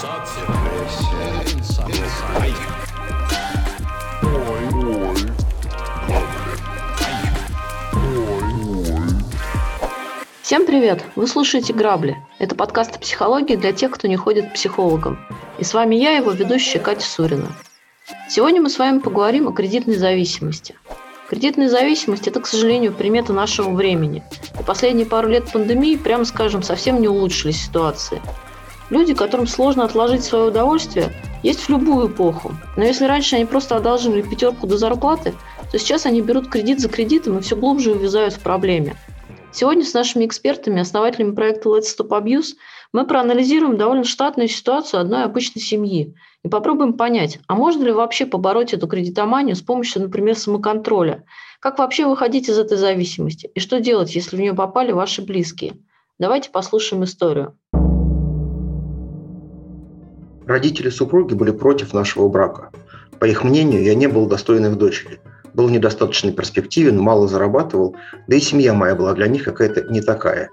Всем привет! Вы слушаете «Грабли». Это подкаст о психологии для тех, кто не ходит к психологам. И с вами я, его ведущая Катя Сурина. Сегодня мы с вами поговорим о кредитной зависимости. Кредитная зависимость – это, к сожалению, примета нашего времени. И последние пару лет пандемии, прямо скажем, совсем не улучшили ситуации. Люди, которым сложно отложить свое удовольствие, есть в любую эпоху. Но если раньше они просто одалживали пятерку до зарплаты, то сейчас они берут кредит за кредитом и все глубже увязают в проблеме – Сегодня с нашими экспертами, основателями проекта Let's Stop Abuse, мы проанализируем довольно штатную ситуацию одной обычной семьи и попробуем понять, а можно ли вообще побороть эту кредитоманию с помощью, например, самоконтроля? Как вообще выходить из этой зависимости? И что делать, если в нее попали ваши близкие? Давайте послушаем историю. Родители супруги были против нашего брака. По их мнению, я не был достойным их дочери – был недостаточно перспективен, мало зарабатывал, да и семья моя была для них какая-то не такая.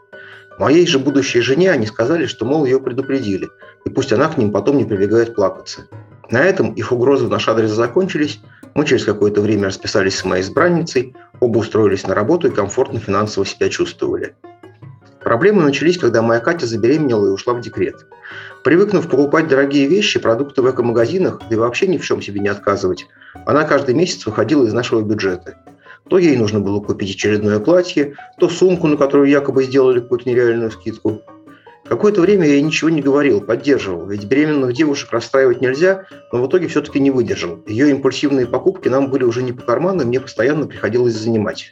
Моей же будущей жене они сказали, что, мол, ее предупредили, и пусть она к ним потом не прибегает плакаться. На этом их угрозы в наш адрес закончились, мы через какое-то время расписались с моей избранницей, оба устроились на работу и комфортно финансово себя чувствовали. Проблемы начались, когда моя Катя забеременела и ушла в декрет. Привыкнув покупать дорогие вещи, продукты в эко-магазинах, да и вообще ни в чем себе не отказывать, она каждый месяц выходила из нашего бюджета. То ей нужно было купить очередное платье, то сумку, на которую якобы сделали какую-то нереальную скидку. Какое-то время я ей ничего не говорил, поддерживал, ведь беременных девушек расстраивать нельзя, но в итоге все-таки не выдержал. Ее импульсивные покупки нам были уже не по карману, и мне постоянно приходилось занимать.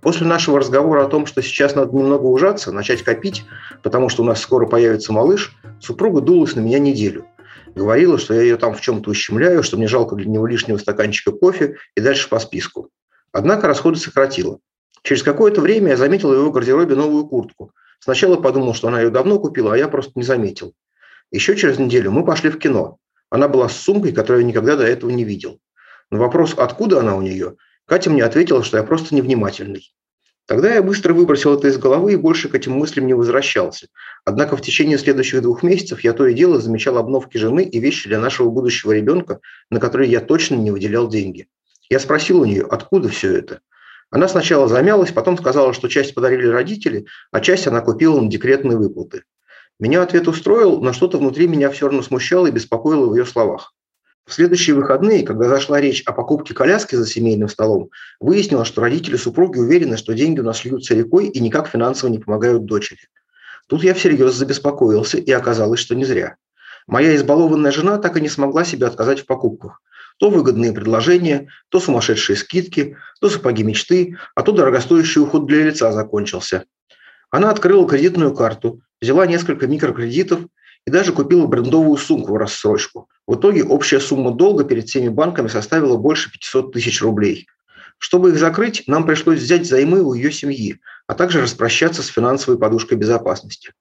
После нашего разговора о том, что сейчас надо немного ужаться, начать копить, потому что у нас скоро появится малыш, супруга дулась на меня неделю. Говорила, что я ее там в чем-то ущемляю, что мне жалко для него лишнего стаканчика кофе и дальше по списку. Однако расходы сократила. Через какое-то время я заметил в его гардеробе новую куртку. Сначала подумал, что она ее давно купила, а я просто не заметил. Еще через неделю мы пошли в кино. Она была с сумкой, которую я никогда до этого не видел. На вопрос, откуда она у нее, Катя мне ответила, что я просто невнимательный. Тогда я быстро выбросил это из головы и больше к этим мыслям не возвращался. Однако в течение следующих двух месяцев я то и дело замечал обновки жены и вещи для нашего будущего ребенка, на которые я точно не выделял деньги. Я спросил у нее, откуда все это. Она сначала замялась, потом сказала, что часть подарили родители, а часть она купила на декретные выплаты. Меня ответ устроил, но что-то внутри меня все равно смущало и беспокоило в ее словах. В следующие выходные, когда зашла речь о покупке коляски за семейным столом, выяснилось, что родители супруги уверены, что деньги у нас льются рекой и никак финансово не помогают дочери. Тут я всерьез забеспокоился, и оказалось, что не зря. Моя избалованная жена так и не смогла себе отказать в покупках. То выгодные предложения, то сумасшедшие скидки, то сапоги мечты, а то дорогостоящий уход для лица закончился. Она открыла кредитную карту, взяла несколько микрокредитов и даже купила брендовую сумку в рассрочку. В итоге общая сумма долга перед всеми банками составила больше 500 тысяч рублей. Чтобы их закрыть, нам пришлось взять займы у ее семьи, а также распрощаться с финансовой подушкой безопасности.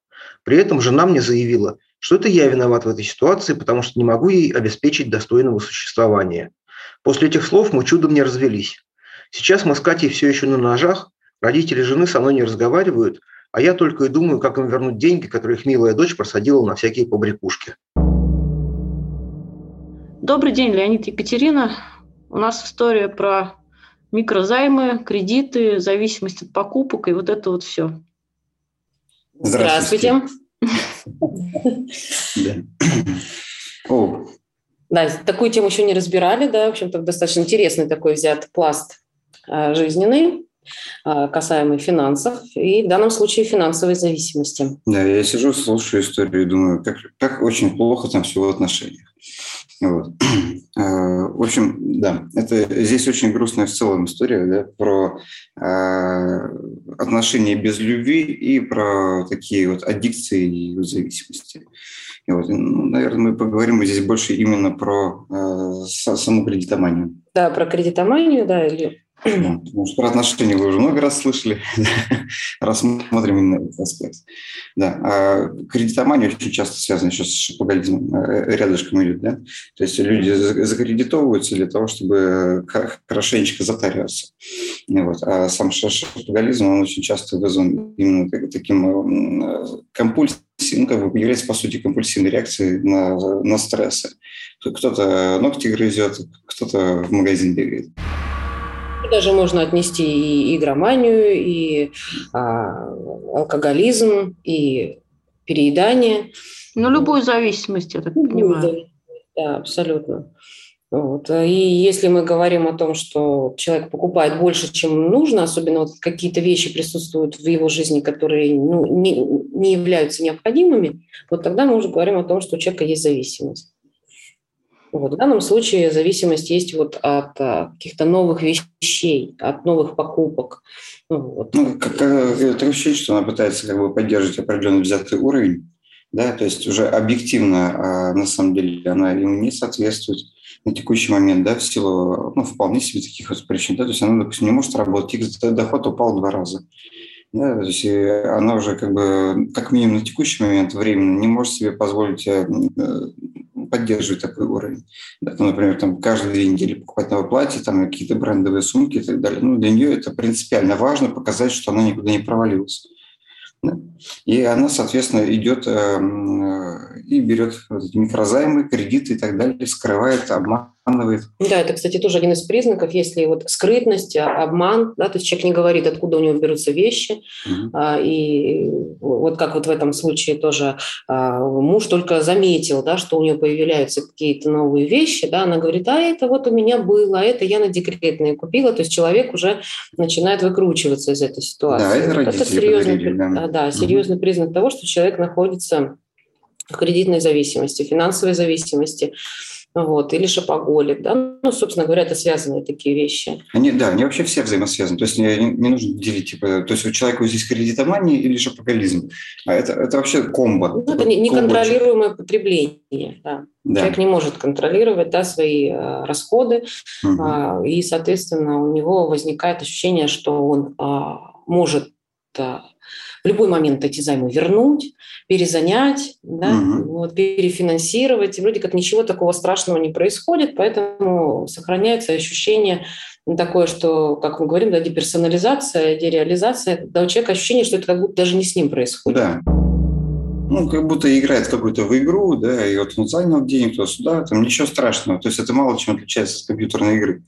При этом жена мне заявила, что это я виноват в этой ситуации, потому что не могу ей обеспечить достойного существования. После этих слов мы чудом не развелись. Сейчас мы с Катей все еще на ножах, родители жены со мной не разговаривают, а я только и думаю, как им вернуть деньги, которые их милая дочь просадила на всякие побрякушки. Добрый день, Леонид Екатерина. У нас история про микрозаймы, кредиты, зависимость от покупок и вот это вот все. Здравствуйте. Да, такую тему еще не разбирали, да, в общем-то, достаточно интересный такой взят пласт а, жизненный. А, касаемый финансов и в данном случае финансовой зависимости. Да, я сижу, слушаю историю и думаю, как, как очень плохо там все в отношениях. Вот. А, в общем, да, это здесь очень грустная в целом история да, про э, отношения без любви и про такие вот аддикции и зависимости. И вот, ну, наверное, мы поговорим здесь больше именно про э, саму кредитоманию. Да, про кредитоманию, да, или Потому про отношения вы уже много раз слышали. Рассмотрим именно этот аспект. Да. А кредитомания очень часто связана еще с шапоголизмом. Э, рядышком идет. Да? То есть люди закредитовываются для того, чтобы хорошенечко затариваться. Вот. А сам шапоголизм, он очень часто вызван именно таким э, компульсией ну, как бы является, по сути, компульсивной реакцией на, на стрессы. Кто-то ногти грызет, кто-то в магазин бегает. Даже можно отнести и игроманию, и а, алкоголизм, и переедание. Ну, любую зависимость, я так понимаю. Да, абсолютно. Вот. И если мы говорим о том, что человек покупает больше, чем нужно, особенно вот какие-то вещи присутствуют в его жизни, которые ну, не, не являются необходимыми, вот тогда мы уже говорим о том, что у человека есть зависимость. Вот. В данном случае зависимость есть вот от а, каких-то новых вещей, от новых покупок. Вот. Ну, как, это ощущение, что она пытается как бы поддерживать определенный взятый уровень, да, то есть уже объективно, а на самом деле, она ему не соответствует на текущий момент, да, в силу, ну, вполне себе таких вот причин, да, то есть она, допустим, не может работать, их доход упал в два раза. Да, то есть она уже как бы, как минимум на текущий момент временно не может себе позволить э, поддерживать такой уровень. Да, например, там, каждые две недели покупать новое платье, там, какие-то брендовые сумки и так далее. Ну, для нее это принципиально важно показать, что она никуда не провалилась. Да? И она, соответственно, идет э, и берет вот эти микрозаймы, кредиты и так далее, скрывает, обманывает. Да, это, кстати, тоже один из признаков, если вот скрытность, а, обман, да, то есть человек не говорит, откуда у него берутся вещи, угу. а, и вот как вот в этом случае тоже а, муж только заметил, да, что у нее появляются какие-то новые вещи, да, она говорит, а это вот у меня было, а это я на декретные купила, то есть человек уже начинает выкручиваться из этой ситуации. Да, это, это серьезный, да. Да, серьезный угу. признак того, что человек находится в кредитной зависимости, финансовой зависимости, вот, или шопоголик, да, ну, собственно говоря, это связанные такие вещи. Они, да, они вообще все взаимосвязаны, то есть не, не нужно делить, типа, то есть у человека здесь кредитомания или шопоголизм, а это, это вообще комбо. Ну, это неконтролируемое потребление, да. Да. Человек не может контролировать да, свои э, расходы, угу. а, и, соответственно, у него возникает ощущение, что он а, может а, в любой момент эти займы вернуть, перезанять, да, угу. вот, перефинансировать. И вроде как ничего такого страшного не происходит, поэтому сохраняется ощущение такое, что, как мы говорим, да, деперсонализация, дереализация, когда у человека ощущение, что это как будто даже не с ним происходит. Да. Ну, как будто играет какую-то в игру, да, и вот он занял денег, то сюда, там ничего страшного. То есть это мало чем отличается от компьютерной игры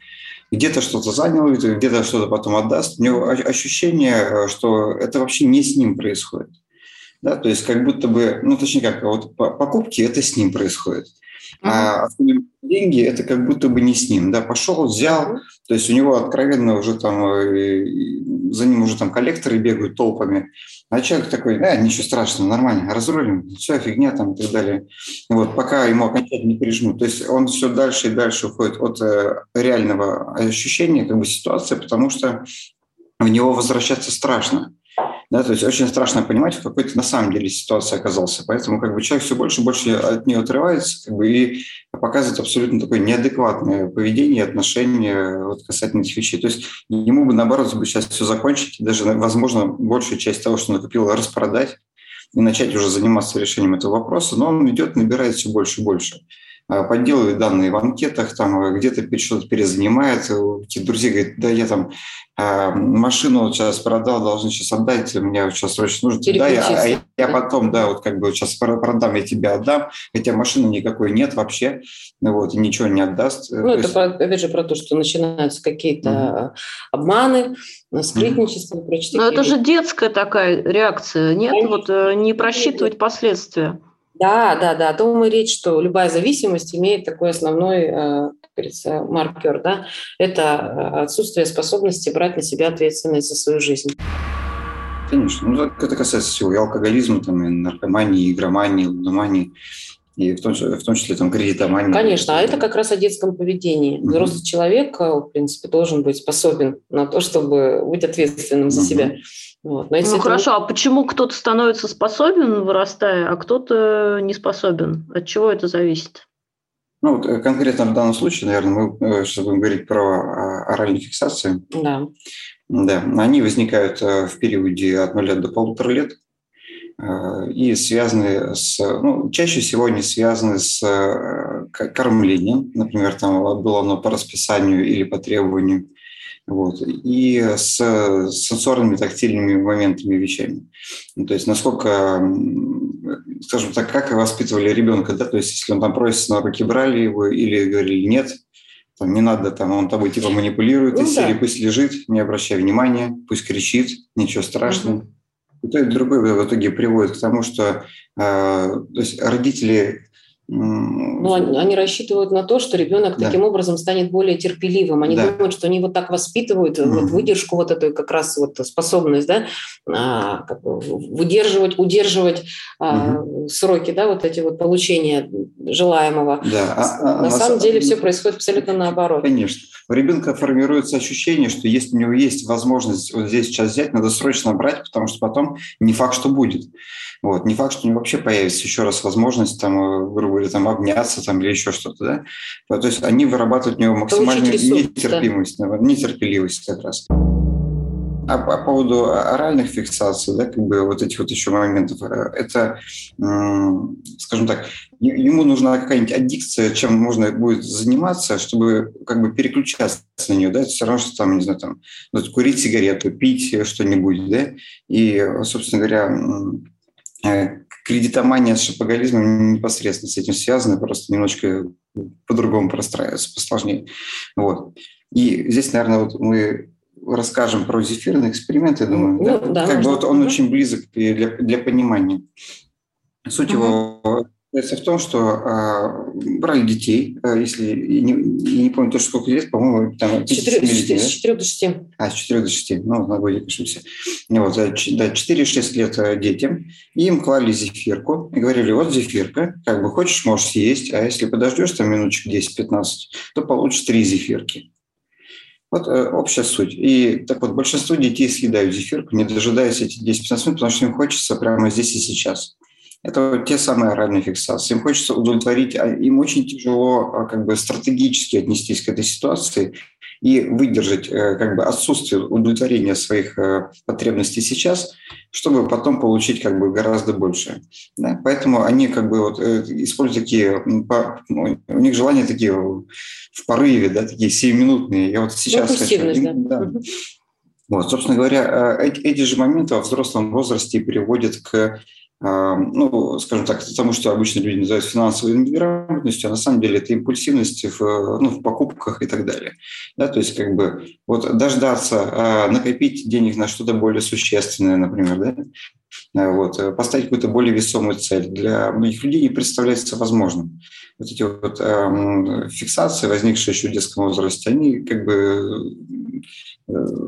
где-то что-то занял, где-то что-то потом отдаст. У него ощущение, э, что это вообще не с ним происходит. Да, то есть как будто бы, ну точнее как, вот покупки это с ним происходит. А деньги это как будто бы не с ним. Да, пошел, взял, то есть у него откровенно уже там, э, за ним уже там коллекторы бегают толпами. А человек такой, да, ничего страшного, нормально, разрулим, все, фигня там и так далее. Вот, пока ему окончательно не прижмут. То есть он все дальше и дальше уходит от э, реального ощущения как бы ситуации, потому что в него возвращаться страшно. Да, то есть очень страшно понимать, в какой то на самом деле ситуации оказался. Поэтому как бы человек все больше и больше от нее отрывается как бы, и показывает абсолютно такое неадекватное поведение, отношение вот, касательно этих вещей. То есть ему бы, наоборот, бы сейчас все закончить, даже, возможно, большую часть того, что накопил, распродать и начать уже заниматься решением этого вопроса, но он идет, набирает все больше и больше. А, подделывает данные в анкетах, там э, где-то что-то перезанимает. Какие друзья говорят, да я там машину сейчас продал, должен сейчас отдать, мне сейчас срочно нужно. Да, я, а я потом, да, вот как бы сейчас продам, я тебе отдам, хотя машины никакой нет вообще, ну вот, и ничего не отдаст. Ну, то это, есть... про, опять же, про то, что начинаются какие-то угу. обманы, скрытничество. Угу. Но это же детская такая реакция, нет? Конечно. Вот э, не просчитывать последствия. Да, да, да. О том и речь, что любая зависимость имеет такой основной, э, как говорится, маркер, да, это э, отсутствие способности брать на себя ответственность за свою жизнь. Конечно. Ну, это касается всего и алкоголизма, там, и наркомании, и игромании, лудомании, и в том, в том числе там, кредитомании. Конечно, а это как раз о детском поведении. Mm-hmm. Взрослый человек, э, в принципе, должен быть способен на то, чтобы быть ответственным за mm-hmm. себя. Вот. Но если ну это... хорошо, а почему кто-то становится способен, вырастая, а кто-то не способен? От чего это зависит? Ну, вот э, конкретно в данном случае, наверное, мы сейчас будем говорить про а, оральные фиксации. Да. Да, они возникают в периоде от 0 до полутора лет и связаны с, ну, чаще всего они связаны с кормлением, например, там было оно по расписанию или по требованию, вот, и с сенсорными тактильными моментами вещами. Ну, то есть насколько, скажем так, как воспитывали ребенка, да, то есть если он там просится на руки, брали его или говорили нет, там, не надо, там, он тобой типа манипулирует, ну, из да. серии пусть лежит, не обращай внимания, пусть кричит, ничего страшного. Угу. И то и другое в итоге приводит к тому, что э, то есть родители ну, они, они рассчитывают на то, что ребенок да. таким образом станет более терпеливым. Они да. думают, что они вот так воспитывают mm-hmm. вот выдержку, вот эту как раз вот способность, да, а, как бы выдерживать, удерживать mm-hmm. сроки, да, вот эти вот получения желаемого. Да. А, а, на, на самом деле все происходит абсолютно наоборот. Конечно. У ребенка формируется ощущение, что если у него есть возможность вот здесь сейчас взять, надо срочно брать, потому что потом не факт, что будет. Вот. Не факт, что у него вообще появится еще раз возможность, там, э, грубо говоря, там, обняться там, или еще что-то. Да? То есть они вырабатывают у него максимальную нетерпимость, да. нетерпеливость как раз. А по поводу оральных фиксаций, да, как бы вот этих вот еще моментов, э, это, скажем так, ему нужна какая-нибудь аддикция, чем можно будет заниматься, чтобы как бы переключаться на нее, да, все равно, что там, не знаю, там, курить сигарету, пить что-нибудь, да, и, собственно говоря, Э, кредитомания с шапоголизмом непосредственно с этим связаны, просто немножечко по-другому простраиваются, посложнее. Вот. И здесь, наверное, вот мы расскажем про зефирный эксперимент, я думаю. Ну, да? Да, как бы вот он очень близок для, для понимания. Суть его Заключается в том, что э, брали детей, э, если не, не помню точно сколько лет, по-моему, там... С 4, детей, с 4 до 6. А, с 4 до 6, ну, на годик ошибся. Вот, да, 4-6 лет э, детям, и им клали зефирку, и говорили, вот зефирка, как бы хочешь, можешь съесть, а если подождешь там минуточек 10-15, то получишь 3 зефирки. Вот э, общая суть. И так вот, большинство детей съедают зефирку, не дожидаясь эти 10-15 минут, потому что им хочется прямо здесь и сейчас. Это те самые оральные фиксации. Им хочется удовлетворить, а им очень тяжело а, как бы стратегически отнестись к этой ситуации и выдержать э, как бы отсутствие удовлетворения своих э, потребностей сейчас, чтобы потом получить как бы гораздо больше. Да? Поэтому они как бы вот э, используют такие, ну, у них желания такие в порыве, да, такие сиюминутные. Я вот сейчас хочу. Да. Да. Вот, собственно говоря, эти, эти же моменты во взрослом возрасте приводят к ну, скажем так, тому, что обычно люди называют финансовой неграмотностью, а на самом деле это импульсивность в, ну, в покупках и так далее. Да, то есть как бы вот дождаться, а, накопить денег на что-то более существенное, например, да, а, вот, э, поставить какую-то более весомую цель для многих людей не представляется возможным. Вот эти вот э, фиксации, возникшие еще в детском возрасте, они как бы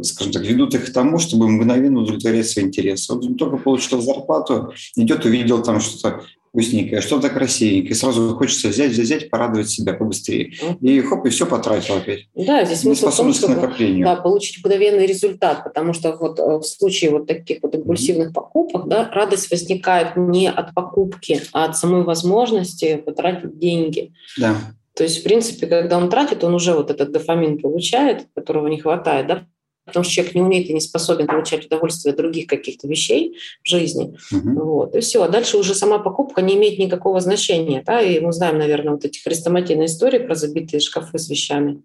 скажем так, ведут их к тому, чтобы мгновенно удовлетворять свои интересы. Вот он только получил зарплату, идет, увидел там что-то вкусненькое, что-то красивенькое, сразу хочется взять, взять, порадовать себя побыстрее. И хоп, и все потратил опять. Да, здесь смысл в том, чтобы да, получить мгновенный результат, потому что вот э, в случае вот таких вот импульсивных mm-hmm. покупок, да, радость возникает не от покупки, а от самой возможности потратить деньги. Да. То есть, в принципе, когда он тратит, он уже вот этот дофамин получает, которого не хватает, да, потому что человек не умеет и не способен получать удовольствие от других каких-то вещей в жизни. Uh-huh. Вот, и все. А дальше уже сама покупка не имеет никакого значения. Да? И мы знаем, наверное, вот эти хрестоматийные истории про забитые шкафы с вещами.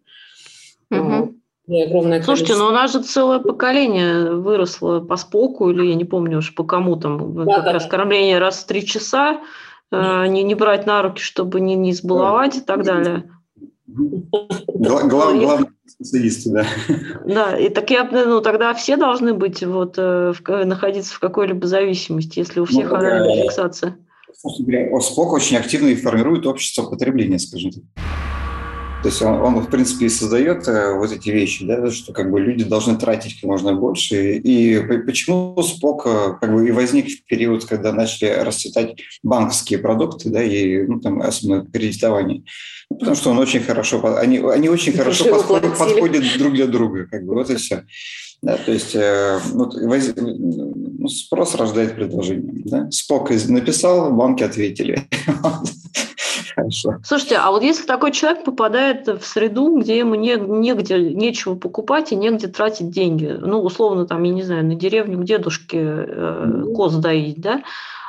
Uh-huh. И огромное Слушайте, количество. но у нас же целое поколение выросло по споку, или я не помню уж по кому там, да, как да, раз кормление раз в три часа, не, не брать на руки, чтобы не, не избаловать и так далее. Главное специалисты, да. Да, и так я, ну, тогда все должны быть, вот, э, в, находиться в какой-либо зависимости, если у всех ну, оральная фиксация. СПОК очень активно и формирует общество потребления, скажем так. То есть он, он, в принципе, и создает э, вот эти вещи, да, что как бы люди должны тратить как можно больше. И почему СПОК э, как бы и возник в период, когда начали расцветать банковские продукты, да, и ну, там, особенно кредитование. Ну, потому что он очень хорошо, они, они очень хорошо подходят, подходят друг для друга, как бы, вот и все. Да, то есть э, вот, воз... ну, спрос рождает предложение. Да? Спок написал, банки ответили. Хорошо. Слушайте, а вот если такой человек попадает в среду, где ему не, негде, нечего покупать и негде тратить деньги, ну, условно, там, я не знаю, на деревню к дедушке э, коз доить, да,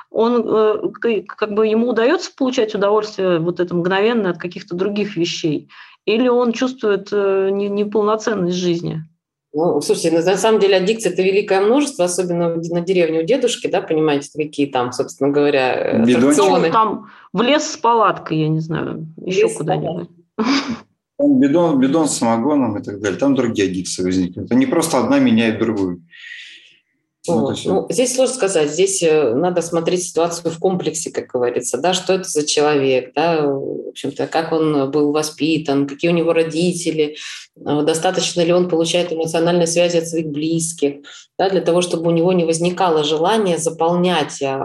он э, как бы ему удается получать удовольствие вот это мгновенно от каких-то других вещей, или он чувствует э, неполноценность жизни? Ну, слушайте, на, самом деле аддикция – это великое множество, особенно на деревне у дедушки, да, понимаете, какие там, собственно говоря, аттракционы. Ну, там в лес с палаткой, я не знаю, еще куда-нибудь. Там бидон, бидон с самогоном и так далее. Там другие аддикции возникают. Это не просто одна меняет другую. Вот. Ну, здесь сложно сказать. Здесь э, надо смотреть ситуацию в комплексе, как говорится, да, что это за человек, да, в общем-то, как он был воспитан, какие у него родители, э, достаточно ли он получает эмоциональной связи от своих близких, да, для того, чтобы у него не возникало желания заполнять э,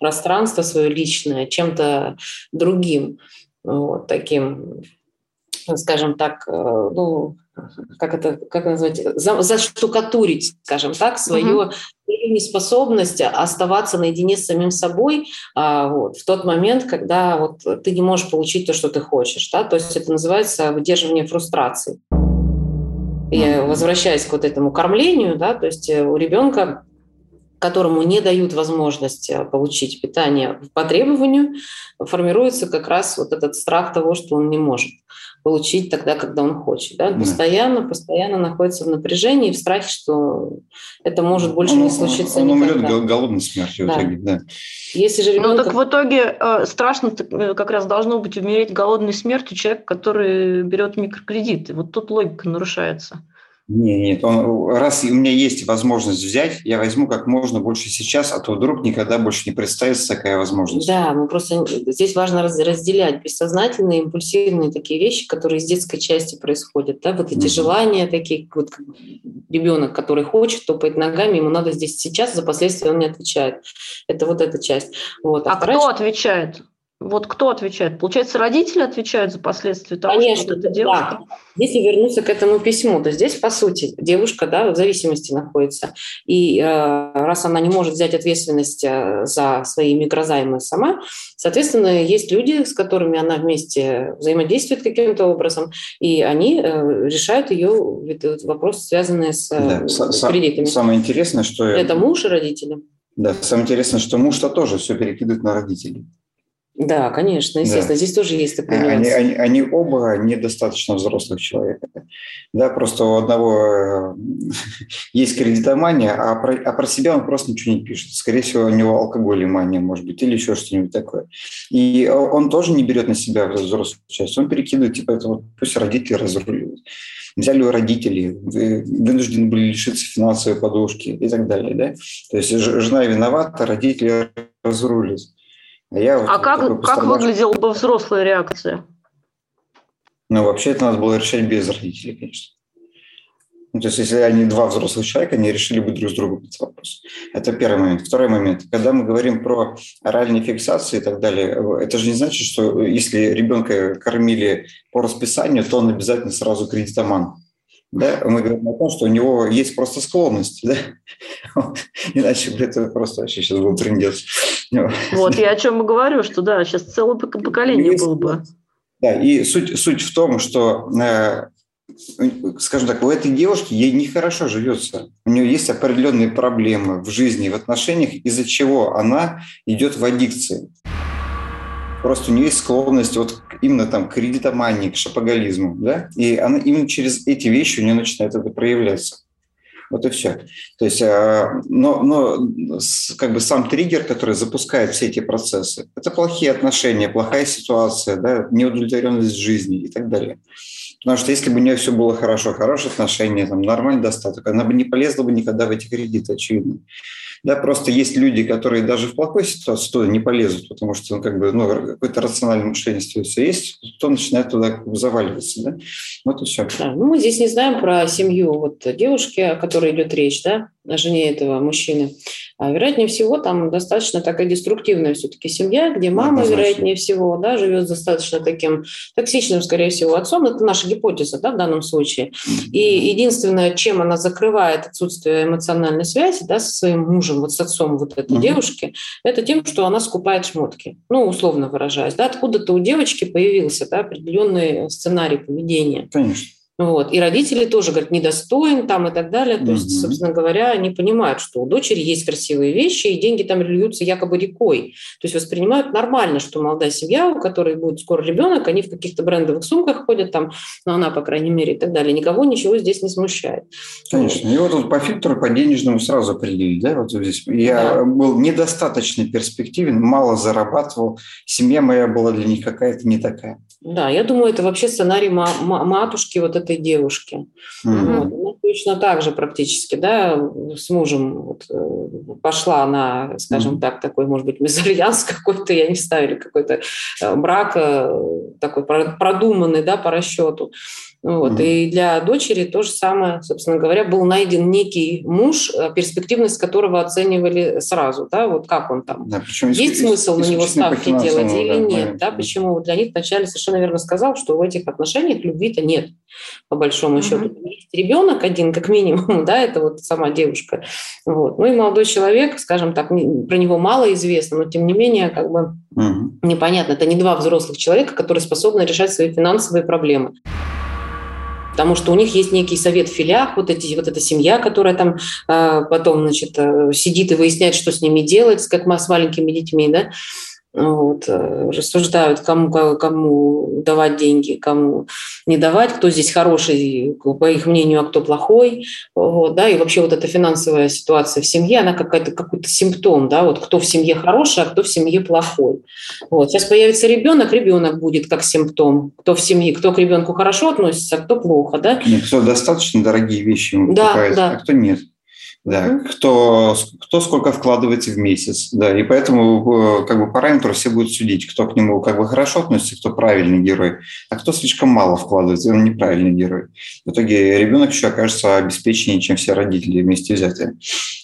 пространство свое личное чем-то другим, вот таким, скажем так, ну, как это, как назвать, за, заштукатурить, скажем так, свою uh неспособность оставаться наедине с самим собой а, вот, в тот момент, когда вот ты не можешь получить то, что ты хочешь. Да? То есть это называется выдерживание фрустрации. И возвращаясь к вот этому кормлению, да, то есть у ребенка которому не дают возможность э, получить питание по требованию, формируется как раз вот этот страх того, что он не может получить тогда, когда он хочет. Да? Постоянно, да. постоянно находится в напряжении, в страхе, что это может больше он, не случиться Он никогда. умрет голодной смертью да. в итоге, да. Если же ребенок... Ну так в итоге э, страшно э, как раз должно быть умереть голодной смертью человек, который берет микрокредиты. Вот тут логика нарушается. Нет, нет, он, раз у меня есть возможность взять, я возьму как можно больше сейчас, а то вдруг никогда больше не представится такая возможность. Да, мы просто здесь важно разделять бессознательные, импульсивные такие вещи, которые из детской части происходят, да, вот эти mm-hmm. желания такие, вот ребенок, который хочет, топает ногами, ему надо здесь сейчас, за последствия он не отвечает. Это вот эта часть. Вот. А, а кто часть... отвечает? Вот кто отвечает? Получается, родители отвечают за последствия того, Конечно, что вот эта девушка? Да. Если вернуться к этому письму, то здесь, по сути, девушка да, в зависимости находится. И э, раз она не может взять ответственность э, за свои микрозаймы сама, соответственно, есть люди, с которыми она вместе взаимодействует каким-то образом, и они э, решают ее вопросы, связанные с, э, да, с кредитами. Самое интересное, что... Это муж и родители. Да, самое интересное, что муж-то тоже все перекидывает на родителей. Да, конечно, естественно. Да. Здесь тоже есть такой нюанс. Они, они, они оба недостаточно взрослых человека. Да, просто у одного э, есть кредитомания, а про, а про себя он просто ничего не пишет. Скорее всего, у него алкоголемания, может быть, или еще что-нибудь такое. И он тоже не берет на себя взрослую часть. Он перекидывает, типа, это вот пусть родители разруливают. Взяли у родителей, вынуждены были лишиться финансовой подушки и так далее. Да? То есть жена виновата, родители разрулят. А, я а как, как выглядела бы взрослая реакция? Ну, вообще это надо было решать без родителей, конечно. Ну, то есть, если они два взрослых человека, они решили бы друг с другом этот вопрос. Это первый момент. Второй момент. Когда мы говорим про оральные фиксации и так далее, это же не значит, что если ребенка кормили по расписанию, то он обязательно сразу кредитоман да, мы говорим о том, что у него есть просто склонность, да, иначе это просто вообще сейчас был трендец. Вот, я о чем и говорю, что да, сейчас целое поколение есть, было бы. Да, и суть, суть в том, что, э, скажем так, у этой девушки ей нехорошо живется. У нее есть определенные проблемы в жизни, в отношениях, из-за чего она идет в аддикции. Просто у нее есть склонность вот именно там к кредитомании, к шапоголизму, да, и она именно через эти вещи у нее начинает это проявляться. Вот и все. То есть, а, но, но как бы сам триггер, который запускает все эти процессы, это плохие отношения, плохая ситуация, да, неудовлетворенность жизни и так далее. Потому что если бы у нее все было хорошо, хорошие отношения, там, нормальный достаток, она бы не полезла бы никогда в эти кредиты, очевидно. Да, просто есть люди, которые даже в плохой ситуации туда не полезут, потому что ну, как бы, ну, какое-то рациональное мышление все есть, кто начинает туда заваливаться. Да? Вот и все. Да, ну, мы здесь не знаем про семью вот девушки, о которой идет речь, да, жене этого мужчины. А вероятнее всего, там достаточно такая деструктивная все-таки семья, где мама, Однозначно. вероятнее всего, да, живет достаточно таким токсичным, скорее всего, отцом. Это наша гипотеза да, в данном случае. И единственное, чем она закрывает отсутствие эмоциональной связи да, со своим мужем, вот с отцом вот этой mm-hmm. девушки, это тем, что она скупает шмотки. Ну, условно выражаясь. Да, откуда-то у девочки появился да, определенный сценарий поведения. Конечно. Вот. И родители тоже говорят, недостоин там и так далее. То mm-hmm. есть, собственно говоря, они понимают, что у дочери есть красивые вещи, и деньги там льются якобы рекой. То есть воспринимают нормально, что молодая семья, у которой будет скоро ребенок, они в каких-то брендовых сумках ходят там, ну, она, по крайней мере, и так далее. Никого ничего здесь не смущает. Конечно. И вот, вот по фильтру, по денежному сразу определить, да, вот здесь. Я да. был недостаточно перспективен, мало зарабатывал, семья моя была для них какая-то не такая. Да, я думаю, это вообще сценарий матушки вот этой девушки. Mm-hmm. Вот. Ну, точно так же практически, да, с мужем вот, э, пошла она, скажем mm-hmm. так, такой, может быть, мезальянс какой-то, я не знаю, или какой-то э, брак э, такой продуманный, да, по расчету. Вот. Mm-hmm. И для дочери то же самое, собственно говоря, был найден некий муж, перспективность которого оценивали сразу, да, вот как он там. Да, Есть смысл на него ставки делать или нет, да, почему для них вначале совершенно верно сказал, что в этих отношениях любви-то нет, по большому mm-hmm. счету. Есть ребенок один, как минимум, да, это вот сама девушка. Вот. Ну и молодой человек, скажем так, про него мало известно, но тем не менее, как бы mm-hmm. непонятно, это не два взрослых человека, которые способны решать свои финансовые проблемы потому что у них есть некий совет в филях, вот, эти, вот эта семья, которая там э, потом значит, э, сидит и выясняет, что с ними делать, как мы с маленькими детьми, да, вот, э, рассуждают, кому, кому давать деньги, кому не давать, кто здесь хороший, по их мнению, а кто плохой. Вот, да, и вообще вот эта финансовая ситуация в семье, она какая-то какой-то симптом, да, вот кто в семье хороший, а кто в семье плохой. Вот. Сейчас появится ребенок, ребенок будет как симптом, кто в семье, кто к ребенку хорошо относится, а кто плохо, да. Нет, кто достаточно дорогие вещи ему да, покупает, да. а кто нет да, кто, кто сколько вкладывается в месяц, да, и поэтому э, как бы параметры все будут судить, кто к нему как бы хорошо относится, кто правильный герой, а кто слишком мало вкладывается, он неправильный герой. В итоге ребенок еще окажется обеспеченнее, чем все родители вместе взятые.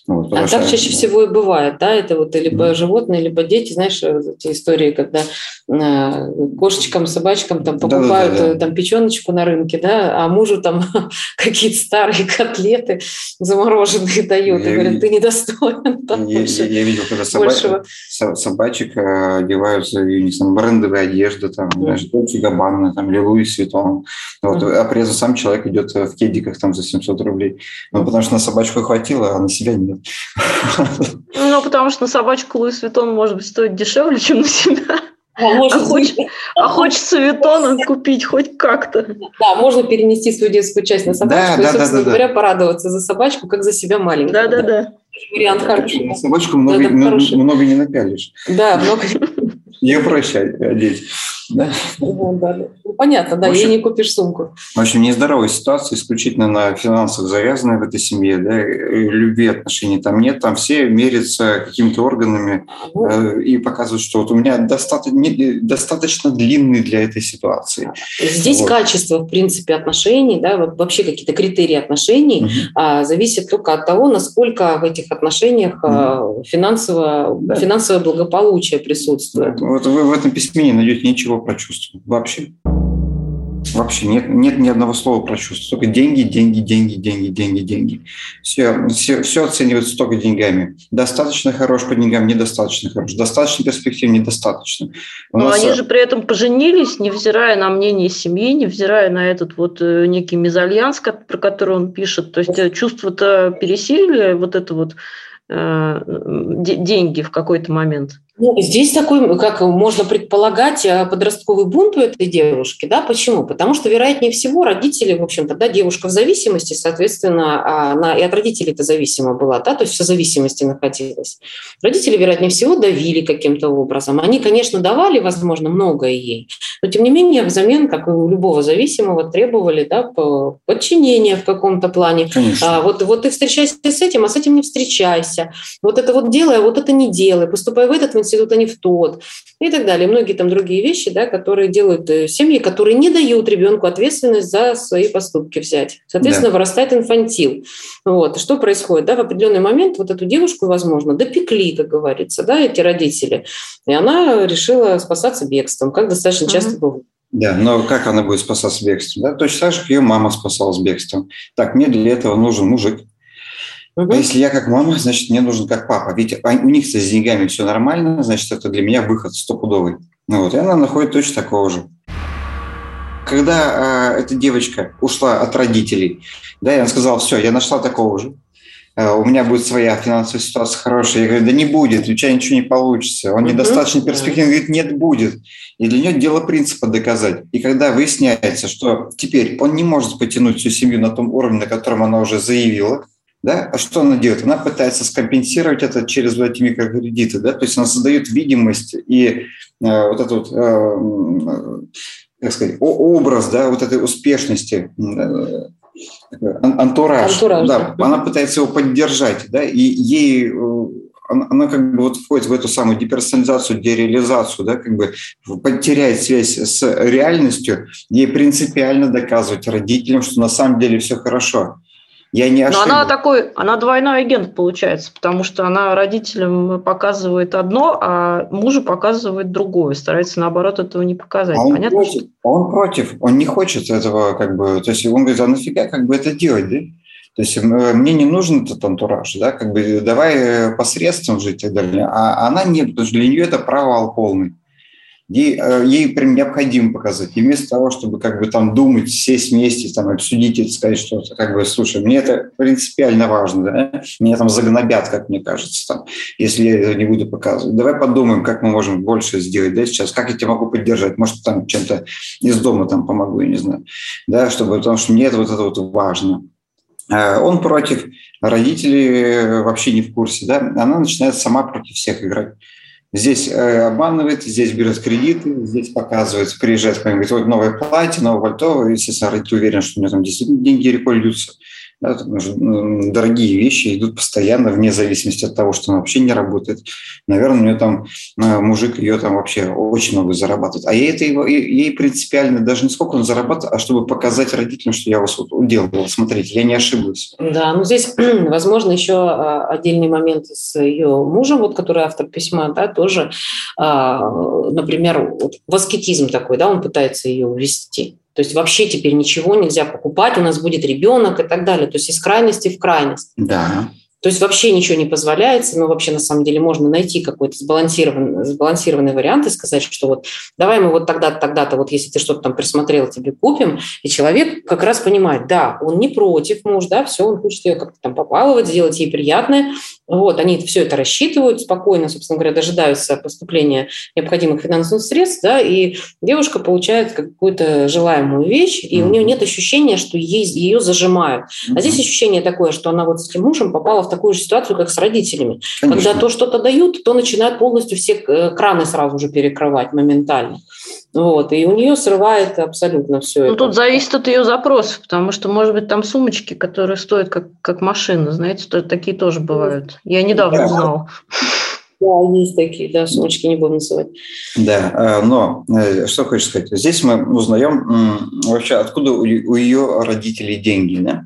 Вот, а так чаще да. всего и бывает, да, это вот либо mm-hmm. животные, либо дети, знаешь, вот эти истории, когда э, кошечкам, собачкам там покупают Да-да-да. там печеночку на рынке, да, а мужу там какие-то старые котлеты замороженные дают, я, и говорят, ты недостоин. Там, я, я, я видел, когда собачек, собачек э, одеваются в не знаю, брендовые одежды, там, mm. знаешь, Дольче Габбана, там, или Луис Виттон. Вот, mm. А при этом сам человек идет в кедиках там за 700 рублей. Ну, потому что на собачку хватило, а на себя нет. Ну, потому что на собачку Луис Виттон, может быть, стоит дешевле, чем на себя. А, а, хоч, а хочется Виттона купить хоть как-то. Да, можно перенести свою детскую часть на собачку да, и, да, собственно да, говоря, да. порадоваться за собачку, как за себя маленькую. Да-да-да. Вариант хороший. На собачку много, да, много не напялишь. Да, много. Ее проще одеть. Да? Ну, понятно, да, общем, ей не купишь сумку. В общем, нездоровая ситуация, исключительно на финансах завязанная в этой семье, да, любви отношений там нет, там все мерятся какими-то органами ну, э, и показывают, что вот у меня достаточно, не, достаточно длинный для этой ситуации. Здесь вот. качество, в принципе, отношений, да, вот вообще какие-то критерии отношений а, зависит только от того, насколько в этих отношениях угу. финансово, да. финансовое благополучие присутствует. Вот вы в этом письме не найдете ничего про чувства. Вообще. Вообще нет, нет ни одного слова про чувства. Только деньги, деньги, деньги, деньги, деньги, деньги. Все, все, все оценивается только деньгами. Достаточно хорош по деньгам, недостаточно хорош. Достаточно перспектив, недостаточно. У Но нас... они же при этом поженились, невзирая на мнение семьи, невзирая на этот вот э, некий мезальянс, про который он пишет. То есть э, чувства-то пересилили вот это вот э, деньги в какой-то момент. Ну, здесь такой, как можно предполагать, э, подростковый бунт у этой девушки. Да? Почему? Потому что, вероятнее всего, родители, в общем-то, да, девушка в зависимости, соответственно, она и от родителей это зависима была, да, то есть в зависимости находилась. Родители, вероятнее всего, давили каким-то образом. Они, конечно, давали, возможно, многое ей, но, тем не менее, взамен, как и у любого зависимого, требовали да, подчинения в каком-то плане. А, вот, вот ты встречайся с этим, а с этим не встречайся. Вот это вот делай, а вот это не делай. Поступай в этот, институт, а не в тот, и так далее. Многие там другие вещи, да, которые делают э, семьи, которые не дают ребенку ответственность за свои поступки взять. Соответственно, да. вырастает инфантил. Вот. Что происходит? Да, в определенный момент вот эту девушку, возможно, допекли, как говорится, да, эти родители. И она решила спасаться бегством, как достаточно mm-hmm. часто бывает. Да, но как она будет спасаться бегством? Да? Точно так же, как ее мама спасалась бегством. Так, мне для этого нужен мужик. Угу. А если я как мама, значит, мне нужен как папа. Ведь у них с деньгами все нормально, значит, это для меня выход стопудовый. Ну вот, и она находит точно такого же. Когда э, эта девочка ушла от родителей, да, и она сказала, все, я нашла такого же, э, у меня будет своя финансовая ситуация хорошая. Я говорю, да не будет, у тебя ничего не получится. Он недостаточно перспективный. Говорит, нет, будет. И для нее дело принципа доказать. И когда выясняется, что теперь он не может потянуть всю семью на том уровне, на котором она уже заявила, да, а что она делает? Она пытается скомпенсировать это через вот эти микрокредиты, да, то есть она создает видимость и э, вот этот вот, э, как сказать, образ, да, вот этой успешности, э, антураж, антураж да, да, она пытается его поддержать, да, и ей э, она, она как бы вот входит в эту самую деперсонализацию, дереализацию, да, как бы потеряет связь с реальностью, ей принципиально доказывать родителям, что на самом деле все хорошо. Я не ошиблась. Но она такой, она двойной агент получается, потому что она родителям показывает одно, а мужу показывает другое, старается наоборот этого не показать. А он, Понятно, против, что... он против, он не хочет этого, как бы, то есть он говорит, а нафига как бы это делать, да? То есть мне не нужен этот антураж, да, как бы давай посредством жить и так далее. А она нет, потому что для нее это провал полный ей, э, ей прям необходимо показать. И вместо того, чтобы как бы там думать, сесть вместе, там, обсудить это, сказать, что как бы, слушай, мне это принципиально важно, да? меня там загнобят, как мне кажется, там, если я это не буду показывать. Давай подумаем, как мы можем больше сделать, да, сейчас, как я тебя могу поддержать, может, там чем-то из дома там помогу, я не знаю, да, чтобы, потому что мне это вот это вот важно. Э, он против, родители вообще не в курсе, да, она начинает сама против всех играть. Здесь э, обманывает, здесь берет кредиты, здесь показывает, приезжает какое-нибудь вот новое платье, новое пальто, естественно, родитель уверен, что у него там действительно деньги рекой льются. Дорогие вещи идут постоянно, вне зависимости от того, что он вообще не работает. Наверное, у нее там э, мужик ее там вообще очень много зарабатывает. А ей это его, ей принципиально даже не сколько он зарабатывает, а чтобы показать родителям, что я вас вот уделал. Смотрите, я не ошиблась. Да, ну здесь, возможно, еще а, отдельный момент с ее мужем, вот который автор письма, да, тоже, а, например, вот, воскетизм такой, да, он пытается ее увести. То есть вообще теперь ничего нельзя покупать, у нас будет ребенок и так далее. То есть из крайности в крайность. Да. То есть вообще ничего не позволяется, но вообще на самом деле можно найти какой-то сбалансированный, сбалансированный вариант и сказать, что вот давай мы вот тогда-то, тогда-то, вот если ты что-то там присмотрел, тебе купим. И человек как раз понимает, да, он не против муж, да, все, он хочет ее как-то там попаловать, сделать ей приятное. Вот, они все это рассчитывают, спокойно, собственно говоря, дожидаются поступления необходимых финансовых средств, да, и девушка получает какую-то желаемую вещь, и у нее нет ощущения, что ей, ее зажимают. А здесь ощущение такое, что она вот с этим мужем попала в такую же ситуацию, как с родителями. Конечно. Когда то что-то дают, то начинают полностью все э, краны сразу же перекрывать моментально. Вот, и у нее срывает абсолютно все ну, это. Тут зависит от ее запросов, потому что, может быть, там сумочки, которые стоят как, как машина, знаете, то, такие тоже бывают. Я недавно да. узнала. Да, есть такие, да, сумочки не буду называть. Да, э, но э, что хочешь сказать? Здесь мы узнаем вообще, откуда у ее родителей деньги. Да?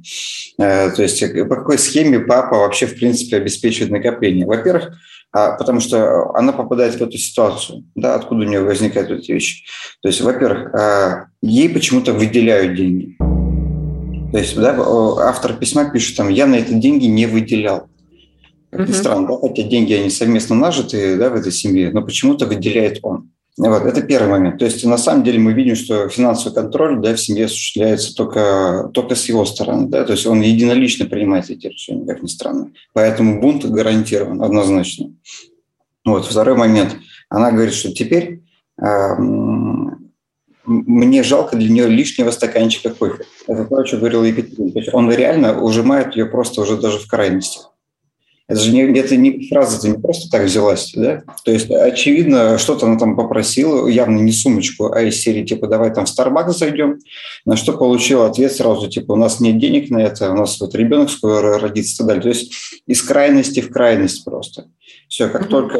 Э, то есть по какой схеме папа вообще, в принципе, обеспечивает накопление. Во-первых, а, потому что она попадает в эту ситуацию, да, откуда у нее возникают эти вещи. То есть, во-первых, ей почему-то выделяют деньги. То есть, да, автор письма пишет там, я на эти деньги не выделял. Как ни странно, да, хотя деньги они совместно нажиты да, в этой семье, но почему-то выделяет он. Вот, это первый момент. То есть на самом деле мы видим, что финансовый контроль да, в семье осуществляется только, только с его стороны. Да? То есть он единолично принимает эти решения, как ни странно. Поэтому бунт гарантирован однозначно. Вот, второй момент. Она говорит, что теперь э, мне жалко для нее лишнего стаканчика кофе. Это то, о чем говорил Екатерина. То есть он реально ужимает ее просто уже даже в крайностях. Это же не, это не фраза, это не просто так взялась, да? То есть, очевидно, что-то она там попросила, явно не сумочку, а из серии, типа, давай там в Starbucks зайдем, на что получила ответ сразу, типа, у нас нет денег на это, у нас вот ребенок скоро родится и так далее. То есть, из крайности в крайность просто. Все, как mm-hmm. только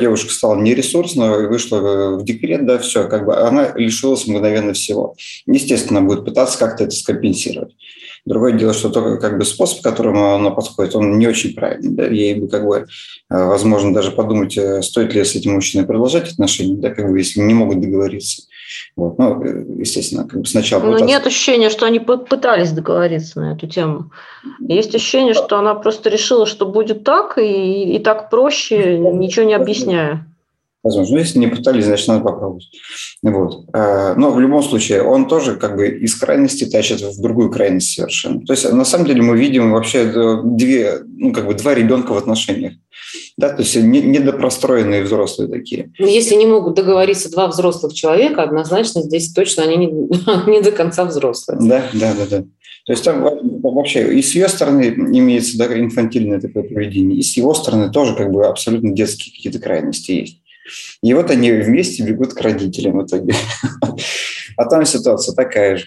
девушка стала нересурсной и вышла в декрет, да, все, как бы она лишилась мгновенно всего. Естественно, будет пытаться как-то это скомпенсировать. Другое дело, что только как бы способ, к которому она подходит, он не очень правильный. Да? Ей бы как бы, возможно, даже подумать, стоит ли с этим мужчиной продолжать отношения, да, как бы, если не могут договориться. Вот. Ну, естественно, как бы сначала... Но пытаться... нет ощущения, что они пытались договориться на эту тему. Есть ощущение, что она просто решила, что будет так, и, и так проще, ничего не объясняя. Возможно. Но если не пытались, значит, надо попробовать. Вот. А, но в любом случае, он тоже как бы из крайности тащит в другую крайность совершенно. То есть, на самом деле, мы видим вообще э, две, ну, как бы два ребенка в отношениях. Да, то есть недопростроенные взрослые такие. Но если не могут договориться два взрослых человека, однозначно здесь точно они не, не до конца взрослые. Да, да, да, да. То есть там вообще и с ее стороны имеется да, инфантильное такое поведение, и с его стороны тоже как бы абсолютно детские какие-то крайности есть. И вот они вместе бегут к родителям в итоге. А там ситуация такая же.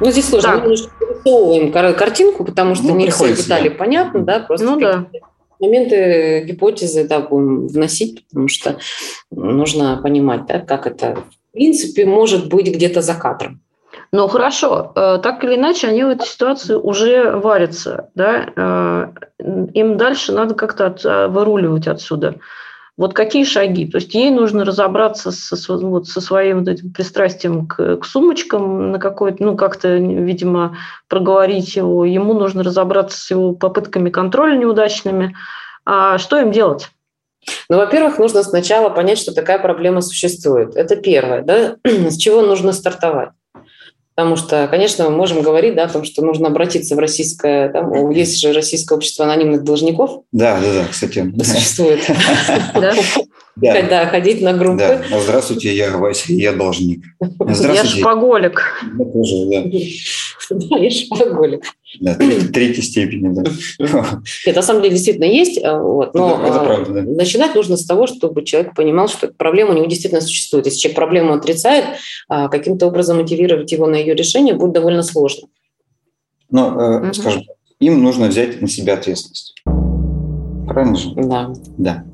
Ну, здесь сложно. Мы немножко вырисовываем картинку, потому что ну, не все детали да. понятны, да, просто ну, да. моменты, гипотезы, да, будем вносить, потому что нужно понимать, да, как это, в принципе, может быть где-то за кадром. Ну хорошо, э, так или иначе, они в этой ситуации уже варятся, да, э, им дальше надо как-то от, э, выруливать отсюда. Вот какие шаги? То есть ей нужно разобраться со, вот, со своим вот этим пристрастием к, к сумочкам, на какой-то, ну, как-то, видимо, проговорить его. Ему нужно разобраться с его попытками контроля неудачными. А что им делать? Ну, во-первых, нужно сначала понять, что такая проблема существует. Это первое. Да? С чего нужно стартовать? Потому что, конечно, мы можем говорить да, о том, что нужно обратиться в российское, там, есть же российское общество анонимных должников. Да, да, да, кстати. Существует. Да. Когда ходить на группы. Да. Ну, здравствуйте, я Вася, я должник. Здравствуйте. Я шпаголик. Я тоже, да. Да, я шпаголик. Да, третьей, степени, да. Нет, на самом деле действительно есть, э, вот, но это, это правда, да. начинать нужно с того, чтобы человек понимал, что проблема у него действительно существует. Если человек проблему отрицает, а, каким-то образом мотивировать его на ее решение будет довольно сложно. Но, угу. скажем, им нужно взять на себя ответственность. Правильно же? Да. Да.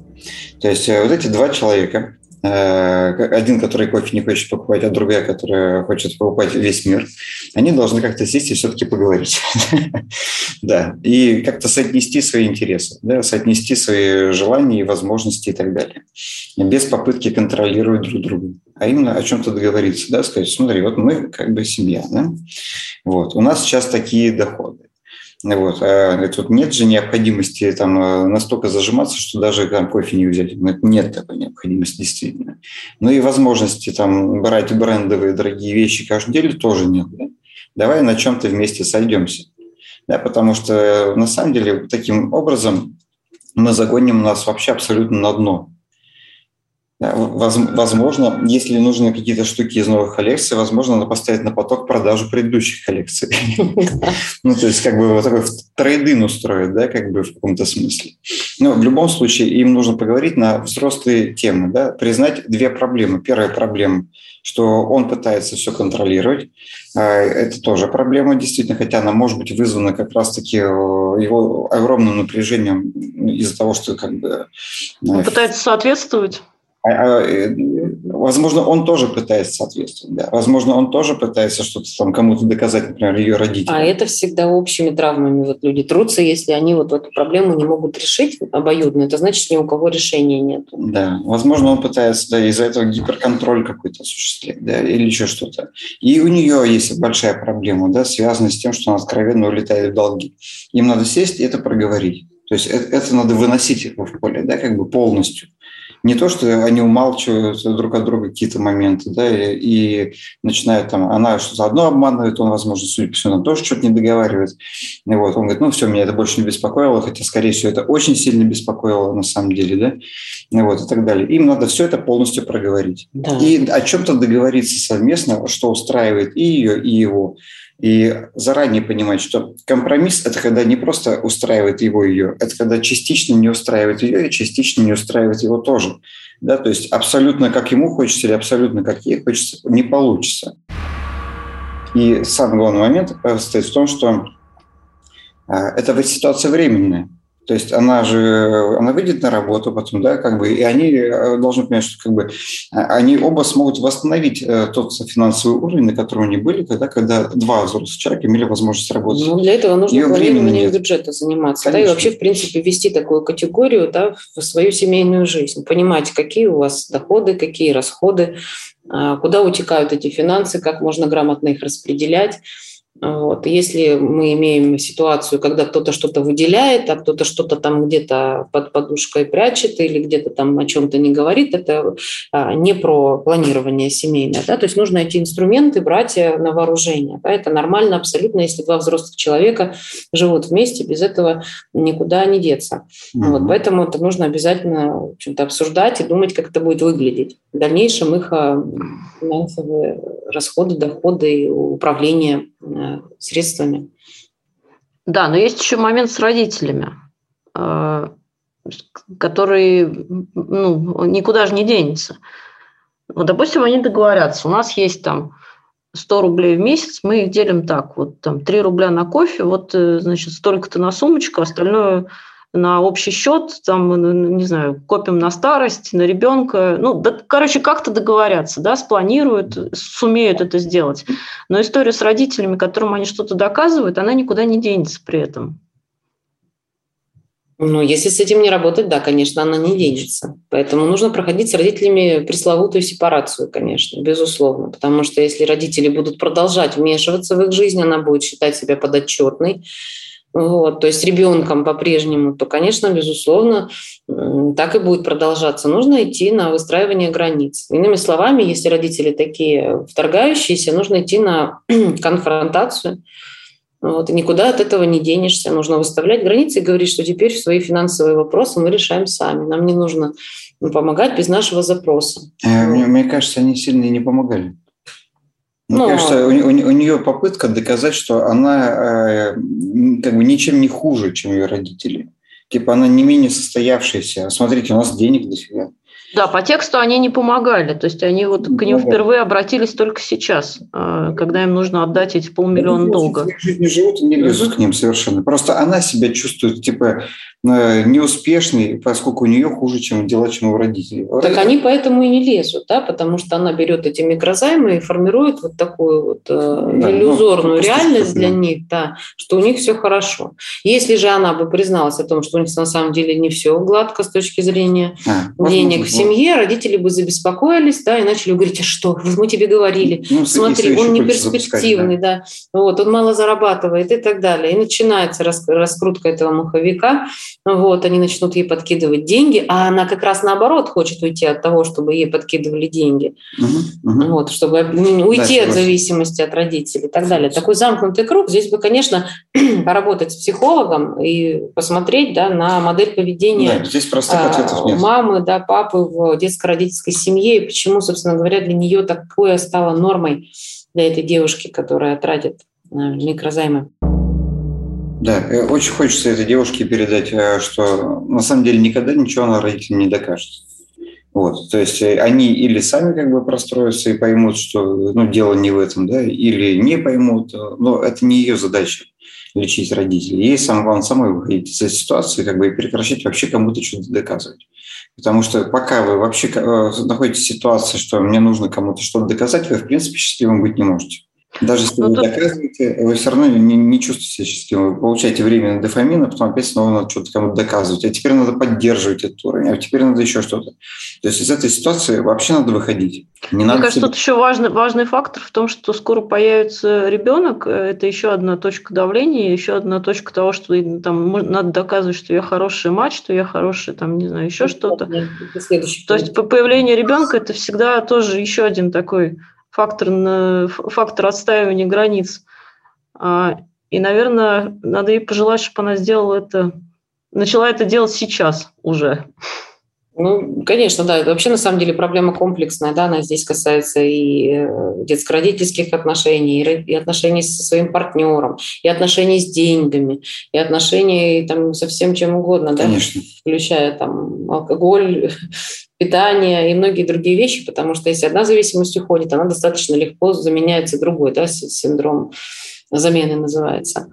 То есть э, вот эти два человека, один, который кофе не хочет покупать, а другая, которая хочет покупать весь мир, они должны как-то сесть и все-таки поговорить. да, и как-то соотнести свои интересы, соотнести свои желания и возможности и так далее. Без попытки контролировать друг друга, а именно о чем-то договориться, да, сказать, смотри, вот мы как бы семья, да, вот, у нас сейчас такие доходы, вот. А тут нет же необходимости там э, настолько зажиматься, что даже там кофе не взять. Нет такой необходимости действительно. Ну и возможности там брать брендовые дорогие вещи каждую неделю тоже нет. Да? Давай на чем-то вместе сойдемся. Да, потому что на самом деле таким образом мы загоним нас вообще абсолютно на дно. Возможно, если нужны какие-то штуки из новых коллекций, возможно, надо поставить на поток продажу предыдущих коллекций. Ну, то есть, как бы вот такой трейдин устроить, да, как бы в каком-то смысле. Но в любом случае им нужно поговорить на взрослые темы, да, признать две проблемы. Первая проблема, что он пытается все контролировать. А, это тоже проблема, действительно, хотя она может быть вызвана как раз-таки э, его огромным напряжением из-за того, что как бы... Он э, пытается соответствовать. А, а, э, возможно, он тоже пытается соответствовать, да. Возможно, он тоже пытается что-то там кому-то доказать, например, ее родителям. А это всегда общими травмами вот люди трутся, если они вот эту проблему не могут решить обоюдно, это значит, ни у кого решения нет. Да, возможно, он пытается да, из-за этого гиперконтроль какой-то осуществлять, да, или еще что-то. И у нее есть большая проблема, да, связанная с тем, что она откровенно улетает в долги. Им надо сесть и это проговорить. То есть это, это надо выносить в поле, да, как бы полностью не то, что они умалчивают друг от друга какие-то моменты, да, и, и начинают там, она что-то одно обманывает, он, возможно, судя по всему, тоже что-то не договаривает. И вот он говорит, ну все, меня это больше не беспокоило, хотя, скорее всего, это очень сильно беспокоило на самом деле, да, и вот, и так далее. Им надо все это полностью проговорить. Да. И о чем-то договориться совместно, что устраивает и ее, и его. И заранее понимать, что компромисс – это когда не просто устраивает его ее, это когда частично не устраивает ее и частично не устраивает его тоже. Да, то есть абсолютно как ему хочется или абсолютно как ей хочется не получится. И самый главный момент состоит в том, что а, эта ситуация временная. То есть она же, она выйдет на работу потом, да, как бы, и они э, должны понимать, что как бы а, они оба смогут восстановить э, тот финансовый уровень, на котором они были, когда, когда два взрослых человека имели возможность работать. Ну, для этого нужно планированием бюджета заниматься, Конечно. да, и вообще, в принципе, ввести такую категорию, да, в свою семейную жизнь, понимать, какие у вас доходы, какие расходы, а, куда утекают эти финансы, как можно грамотно их распределять, вот. Если мы имеем ситуацию, когда кто-то что-то выделяет, а кто-то что-то там где-то под подушкой прячет или где-то там о чем-то не говорит, это а, не про планирование семейное. Да? То есть нужно эти инструменты брать э, на вооружение. Да? Это нормально абсолютно, если два взрослых человека живут вместе, без этого никуда не деться. Mm-hmm. Вот. Поэтому это нужно обязательно в общем-то, обсуждать и думать, как это будет выглядеть. В дальнейшем их а, финансовые расходы, доходы и управление Э, средствами. Да, но есть еще момент с родителями, э, который ну, никуда же не денется. Вот, допустим, они договорятся, у нас есть там 100 рублей в месяц, мы их делим так, вот там 3 рубля на кофе, вот, э, значит, столько-то на сумочку, остальное на общий счет, там, не знаю, копим на старость, на ребенка. Ну, да, короче, как-то договорятся, да, спланируют, сумеют это сделать. Но история с родителями, которым они что-то доказывают, она никуда не денется при этом. Ну, если с этим не работать, да, конечно, она не денется. Поэтому нужно проходить с родителями пресловутую сепарацию, конечно, безусловно. Потому что если родители будут продолжать вмешиваться в их жизнь, она будет считать себя подотчетной, вот, то есть ребенком по-прежнему, то, конечно, безусловно, так и будет продолжаться. Нужно идти на выстраивание границ. Иными словами, если родители такие вторгающиеся, нужно идти на конфронтацию. Вот, и никуда от этого не денешься. Нужно выставлять границы и говорить, что теперь свои финансовые вопросы мы решаем сами. Нам не нужно помогать без нашего запроса. Э, мне, мне кажется, они сильно не помогали. Мне ну, кажется, у, у, у нее попытка доказать, что она э, как бы ничем не хуже, чем ее родители. Типа она не менее состоявшаяся. Смотрите, у нас денег дофига. Да, по тексту они не помогали. То есть они вот к ним впервые обратились только сейчас, э, когда им нужно отдать эти полмиллиона ну, долга. не живут и не лезут к ним совершенно. Просто она себя чувствует, типа, неуспешной, поскольку у нее хуже, чем дела, чем у родителей. Так они поэтому и не лезут, да, потому что она берет эти микрозаймы и формирует вот такую вот э, да, ну, иллюзорную ну, реальность для них, да, что у них все хорошо. Если же она бы призналась о том, что у них на самом деле не все гладко с точки зрения а, денег, семье, родители бы забеспокоились, да, и начали говорить, а что, мы тебе говорили, ну, смотри, он не перспективный, да. да, вот, он мало зарабатывает и так далее. И начинается раскрутка этого маховика, вот, они начнут ей подкидывать деньги, а она как раз наоборот хочет уйти от того, чтобы ей подкидывали деньги, угу, угу. вот, чтобы уйти да, от зависимости от родителей и так далее. Такой замкнутый круг. Здесь бы, конечно, поработать с психологом и посмотреть, да, на модель поведения да, здесь нет. мамы, да, папы в детско-родительской семье, и почему, собственно говоря, для нее такое стало нормой для этой девушки, которая тратит э, микрозаймы. Да, э, очень хочется этой девушке передать, э, что на самом деле никогда ничего она родителям не докажет. Вот, то есть они или сами как бы простроятся и поймут, что ну, дело не в этом, да, или не поймут, но это не ее задача лечить родителей. Ей самое главное самой выходить из этой ситуации как бы, и прекращать вообще кому-то что-то доказывать. Потому что пока вы вообще э, находитесь в ситуации, что мне нужно кому-то что-то доказать, вы, в принципе, счастливым быть не можете. Даже если ну, вы тут... доказываете, вы все равно не, не чувствуете себя счастливым. Вы получаете время на дофамин, а потом опять снова надо что-то кому-то доказывать. А теперь надо поддерживать этот уровень, а теперь надо еще что-то. То есть из этой ситуации вообще надо выходить. Не Мне надо кажется, себе... тут еще важный, важный фактор в том, что скоро появится ребенок. Это еще одна точка давления, еще одна точка того, что там надо доказывать, что я хорошая мать, что я хорошая, там, не знаю, еще что-то. То есть появление ребенка – это всегда тоже еще один такой фактор, фактор отстаивания границ. А, и, наверное, надо ей пожелать, чтобы она сделала это, начала это делать сейчас уже. Ну, конечно, да. Это вообще на самом деле проблема комплексная, да, она здесь касается и э, детско-родительских отношений, и отношений со своим партнером, и отношений с деньгами, и отношений там со всем чем угодно, да, конечно. включая там алкоголь, питание и многие другие вещи, потому что если одна зависимость уходит, она достаточно легко заменяется другой, да, синдром замены называется.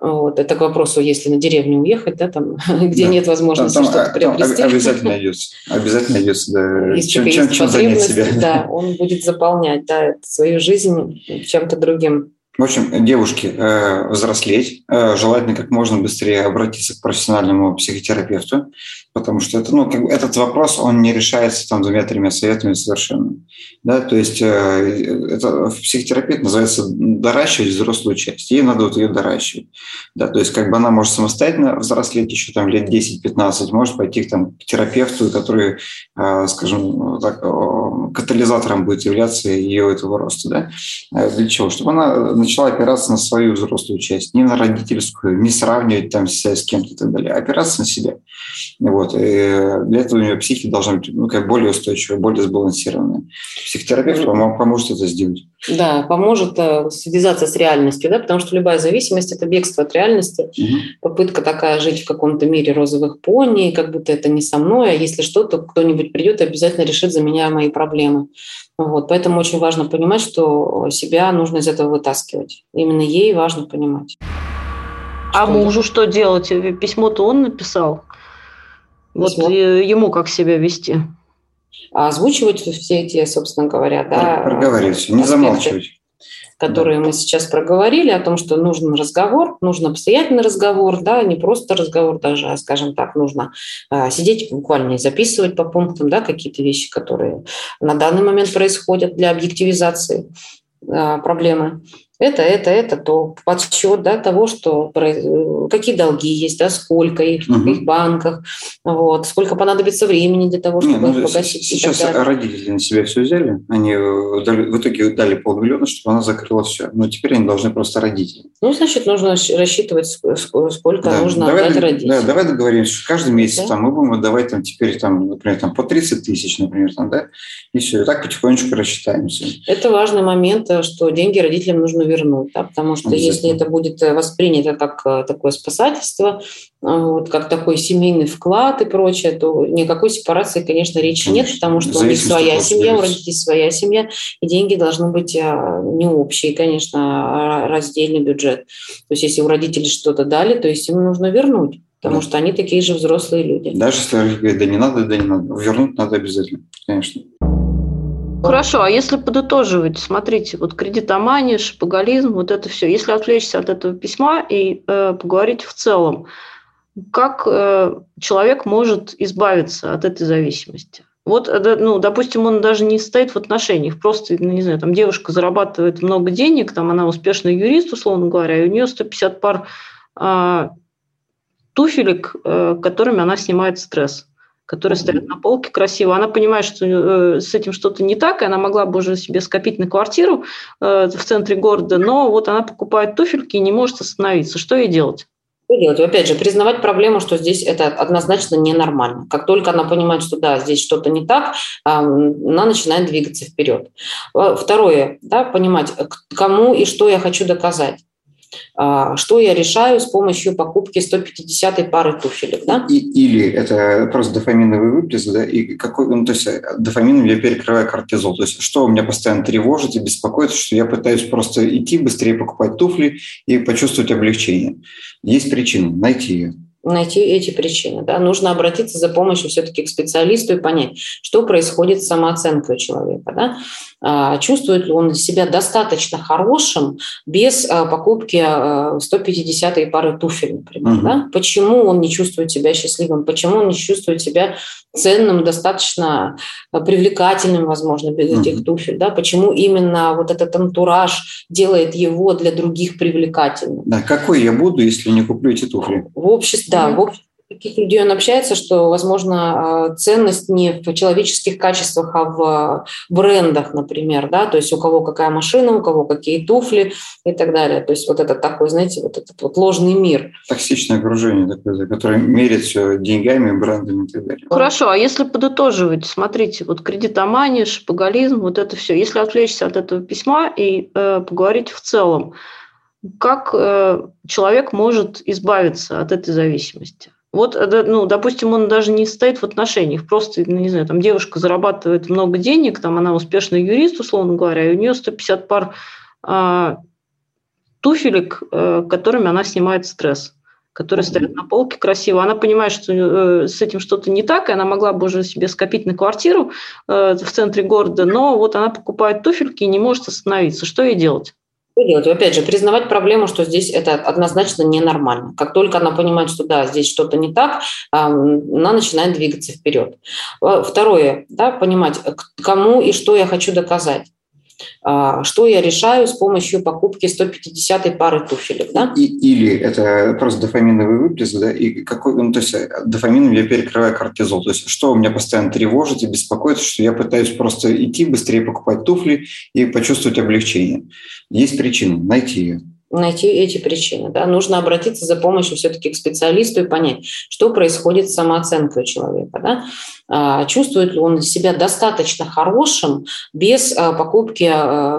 Вот. Это к вопросу, если на деревню уехать, да, там, где да. нет возможности там, что-то приобрести. Там обязательно найдется. Обязательно найдется, да. Если чем, чем, чем занять себя. Да, он будет заполнять да, свою жизнь чем-то другим. В общем, девушки, э, взрослеть, э, желательно как можно быстрее обратиться к профессиональному психотерапевту, потому что это, ну, как бы этот вопрос, он не решается там двумя-тремя советами совершенно. Да? То есть э, это в психотерапии называется доращивать взрослую часть. Ей надо вот ее доращивать. Да? То есть как бы она может самостоятельно взрослеть еще там лет 10-15, может пойти там, к терапевту, который, скажем так, катализатором будет являться ее этого роста. Да? Для чего? Чтобы она начала опираться на свою взрослую часть, не на родительскую, не сравнивать там себя с кем-то и так далее, а опираться на себя. Вот. И для этого у нее психика должна быть ну, как более устойчивая, более сбалансированная. Психотерапевт вам поможет это сделать. Да, поможет э, связаться с реальностью, да, потому что любая зависимость – это бегство от реальности, угу. попытка такая жить в каком-то мире розовых пони, как будто это не со мной, а если что, то кто-нибудь придет и обязательно решит за меня мои проблемы. Вот, поэтому очень важно понимать, что себя нужно из этого вытаскивать. Именно ей важно понимать. А что мужу что делать? Письмо-то он написал. Письмо. Вот ему как себя вести? А озвучивать все эти, собственно говоря, да, проговаривать, не замалчивать которые да. мы сейчас проговорили, о том, что нужен разговор, нужен обстоятельный разговор, да, не просто разговор даже, а, скажем так, нужно а, сидеть буквально и записывать по пунктам, да, какие-то вещи, которые на данный момент происходят для объективизации а, проблемы это, это, это, то подсчет да, того, что, какие долги есть, да, сколько их угу. в их банках, вот, сколько понадобится времени для того, чтобы Не, ну, их погасить. Сейчас родители на себя все взяли, они э, дали, в итоге дали полмиллиона, чтобы она закрыла все. Но теперь они должны просто родители. Ну, значит, нужно рассчитывать, сколько да. нужно давай, отдать родителям. Да, давай договоримся, что каждый месяц да? там, мы будем отдавать там, теперь, там, например, там, по 30 тысяч, например, там, да, и все, и так потихонечку рассчитаемся. Это важный момент, э, что деньги родителям нужно вернуть, да, потому что если это будет э, воспринято как э, такое спасательство, вот, как такой семейный вклад и прочее, то никакой сепарации, конечно, речи конечно. нет, потому что у них своя семья, у родителей своя семья, и деньги должны быть не общие, конечно, а раздельный бюджет. То есть если у родителей что-то дали, то есть им нужно вернуть. Потому да. что они такие же взрослые люди. Даже если говорят, да не надо, да не надо. Вернуть надо обязательно, конечно. Хорошо, а если подытоживать, смотрите, вот кредитомания, шапоголизм, вот это все. Если отвлечься от этого письма и э, поговорить в целом, как э, человек может избавиться от этой зависимости? Вот, э, ну, допустим, он даже не стоит в отношениях, просто, ну, не знаю, там девушка зарабатывает много денег, там она успешный юрист, условно говоря, и у нее 150 пар э, туфелек, э, которыми она снимает стресс которые стоят на полке красиво. Она понимает, что э, с этим что-то не так, и она могла бы уже себе скопить на квартиру э, в центре города, но вот она покупает туфельки и не может остановиться. Что ей делать? Что делать? Опять же, признавать проблему, что здесь это однозначно ненормально. Как только она понимает, что да, здесь что-то не так, она начинает двигаться вперед. Второе, да, понимать, кому и что я хочу доказать. А, что я решаю с помощью покупки 150 пары туфелек. Да? И, или это просто дофаминовый выплеск, да, и какой, ну, то есть э, дофамином я перекрываю кортизол. То есть что у меня постоянно тревожит и беспокоит, что я пытаюсь просто идти быстрее покупать туфли и почувствовать облегчение. Есть причина, найти ее найти эти причины. Да? Нужно обратиться за помощью все-таки к специалисту и понять, что происходит с самооценкой у человека. Да? А, чувствует ли он себя достаточно хорошим без а, покупки 150 а, пары туфель, например. Угу. Да? Почему он не чувствует себя счастливым, почему он не чувствует себя ценным, достаточно привлекательным, возможно, без угу. этих туфель. Да? Почему именно вот этот антураж делает его для других привлекательным. Да, какой я буду, если не куплю эти туфли? В обществе, да, в обществе таких людей он общается, что, возможно, а, ценность не в человеческих качествах, а в а, брендах, например, да, то есть у кого какая машина, у кого какие туфли и так далее. То есть вот это такой, знаете, вот этот вот ложный мир. Токсичное окружение такое, которое мерит все деньгами, брендами и так далее. Хорошо, а если подытоживать, смотрите, вот кредитомания, шапоголизм, вот это все, если отвлечься от этого письма и э, поговорить в целом, как э, человек может избавиться от этой зависимости? Вот, э, ну, допустим, он даже не стоит в отношениях, просто, ну, не знаю, там девушка зарабатывает много денег, там она успешный юрист, условно говоря, и у нее 150 пар а, туфелек, э, которыми она снимает стресс которые стоят на полке красиво. Она понимает, что э, с этим что-то не так, и она могла бы уже себе скопить на квартиру э, в центре города, но вот она покупает туфельки и не может остановиться. Что ей делать? Что делать? Опять же, признавать проблему, что здесь это однозначно ненормально. Как только она понимает, что да, здесь что-то не так, она начинает двигаться вперед. Второе, да, понимать, кому и что я хочу доказать. А, что я решаю с помощью покупки 150 пары туфелек. Да? И, или это просто дофаминовый выплеск, да, и какой, ну, то есть э, дофамином я перекрываю кортизол. То есть что у меня постоянно тревожит и беспокоит, что я пытаюсь просто идти быстрее покупать туфли и почувствовать облегчение. Есть причина, найти ее найти эти причины. Да? Нужно обратиться за помощью все-таки к специалисту и понять, что происходит с самооценкой у человека. Да? А, чувствует ли он себя достаточно хорошим без а, покупки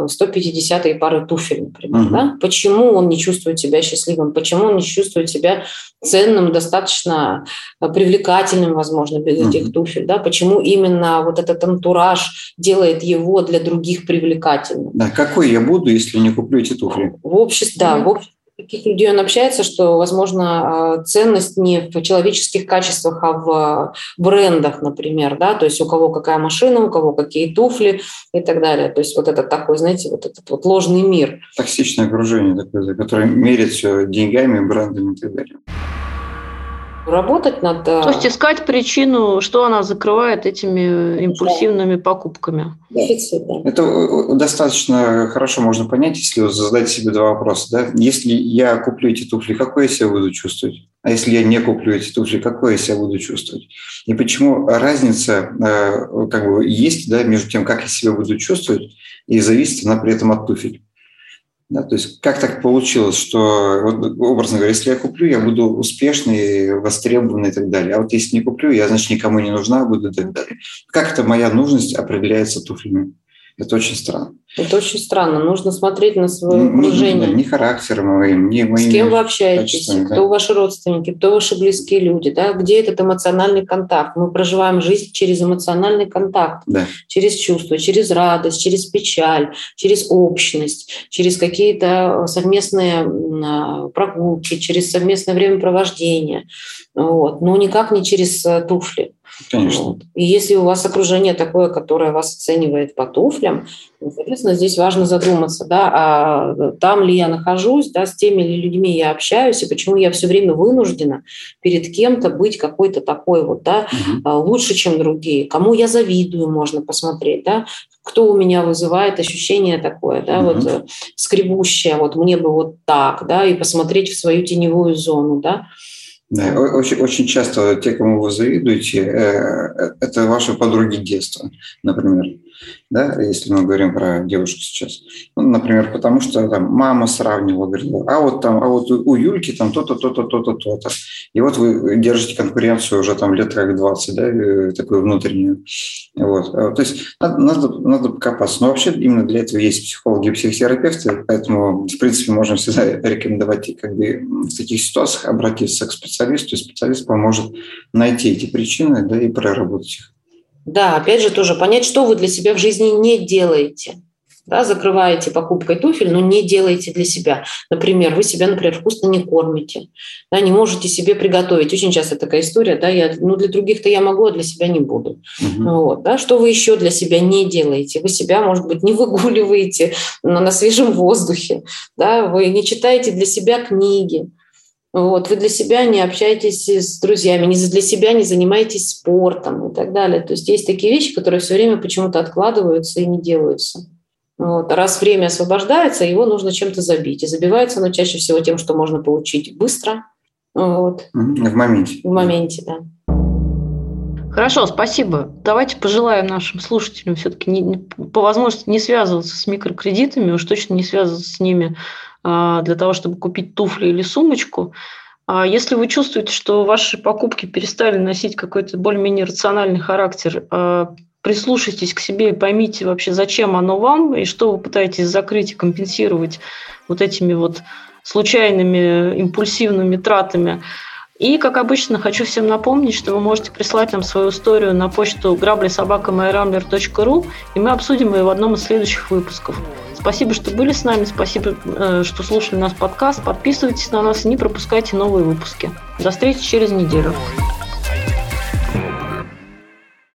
150 а, пары туфель, например. Угу. Да? Почему он не чувствует себя счастливым? Почему он не чувствует себя ценным, достаточно привлекательным, возможно, без угу. этих туфель? Да? Почему именно вот этот антураж делает его для других привлекательным? Да, какой я буду, если не куплю эти туфли? В обществе, да, в обществе таких людей он общается, что, возможно, а, ценность не в человеческих качествах, а в брендах, например, да, то есть у кого какая машина, у кого какие туфли и так далее. То есть вот это такой, знаете, вот этот вот ложный мир. Токсичное окружение которое мерит все деньгами, брендами и так далее работать над... То есть искать причину, что она закрывает этими импульсивными да. покупками. Дефицит, да. Это э, достаточно хорошо можно понять, если задать себе два вопроса. Да? Если я куплю эти туфли, какой я себя буду чувствовать? А если я не куплю эти туфли, какой я себя буду чувствовать? И почему разница э, как бы есть да, между тем, как я себя буду чувствовать, и зависит она при этом от туфель. Да, то есть как так получилось, что, вот, образно говоря, если я куплю, я буду успешный, востребованный и так далее. А вот если не куплю, я, значит, никому не нужна буду и так далее. Как это моя нужность определяется туфлями? Это очень странно. Это очень странно. Нужно смотреть на свое окружение. Не, не характером моим, не моим. С кем вы общаетесь, кто да? ваши родственники, кто ваши близкие люди, да? где этот эмоциональный контакт. Мы проживаем жизнь через эмоциональный контакт, да. через чувства, через радость, через печаль, через общность, через какие-то совместные а, прогулки, через совместное времяпровождение. Вот. Но никак не через э, туфли. Конечно. Вот. И если у вас окружение такое, которое вас оценивает по туфлям, соответственно, здесь важно задуматься, да, а там ли я нахожусь, да, с теми ли людьми я общаюсь, и почему я все время вынуждена перед кем-то быть какой-то такой вот, да, угу. лучше, чем другие. Кому я завидую, можно посмотреть, да, кто у меня вызывает ощущение такое, да, угу. вот э, скребущее, вот мне бы вот так, да, и посмотреть в свою теневую зону, да, да, очень, очень часто те, кому вы завидуете, э, э, это ваши подруги детства, например да, если мы говорим про девушку сейчас. Ну, например, потому что там мама сравнивала, говорит, а вот там, а вот у Юльки там то-то, то-то, то-то, то-то. И вот вы держите конкуренцию уже там лет как 20, да, э, такую внутреннюю. Вот. А, то есть надо, надо, надо покопаться. Но вообще именно для этого есть психологи и психотерапевты, поэтому, в принципе, можем всегда рекомендовать как бы в таких ситуациях обратиться к специалисту, и специалист поможет найти эти причины, да, и проработать их. Да, опять же тоже понять, что вы для себя в жизни не делаете. Да, закрываете покупкой туфель, но не делаете для себя. Например, вы себя, например, вкусно не кормите, да, не можете себе приготовить. Очень часто такая история, да, я, ну, для других-то я могу, а для себя не буду. Угу. Вот, да, что вы еще для себя не делаете? Вы себя, может быть, не выгуливаете на, на свежем воздухе, да, вы не читаете для себя книги, вот, вы для себя не общаетесь с друзьями, не для себя не занимаетесь спортом и так далее. То есть есть такие вещи, которые все время почему-то откладываются и не делаются. Вот. Раз время освобождается, его нужно чем-то забить. И забивается оно чаще всего тем, что можно получить быстро. Вот. В моменте. В моменте, да. Хорошо, спасибо. Давайте пожелаем нашим слушателям все-таки по возможности не связываться с микрокредитами, уж точно не связываться с ними для того, чтобы купить туфли или сумочку. А если вы чувствуете, что ваши покупки перестали носить какой-то более-менее рациональный характер, а, прислушайтесь к себе и поймите вообще, зачем оно вам, и что вы пытаетесь закрыть и компенсировать вот этими вот случайными импульсивными тратами. И, как обычно, хочу всем напомнить, что вы можете прислать нам свою историю на почту граблисобакамайрамблер.ру, и мы обсудим ее в одном из следующих выпусков. Спасибо, что были с нами, спасибо, э, что слушали наш подкаст. Подписывайтесь на нас и не пропускайте новые выпуски. До встречи через неделю.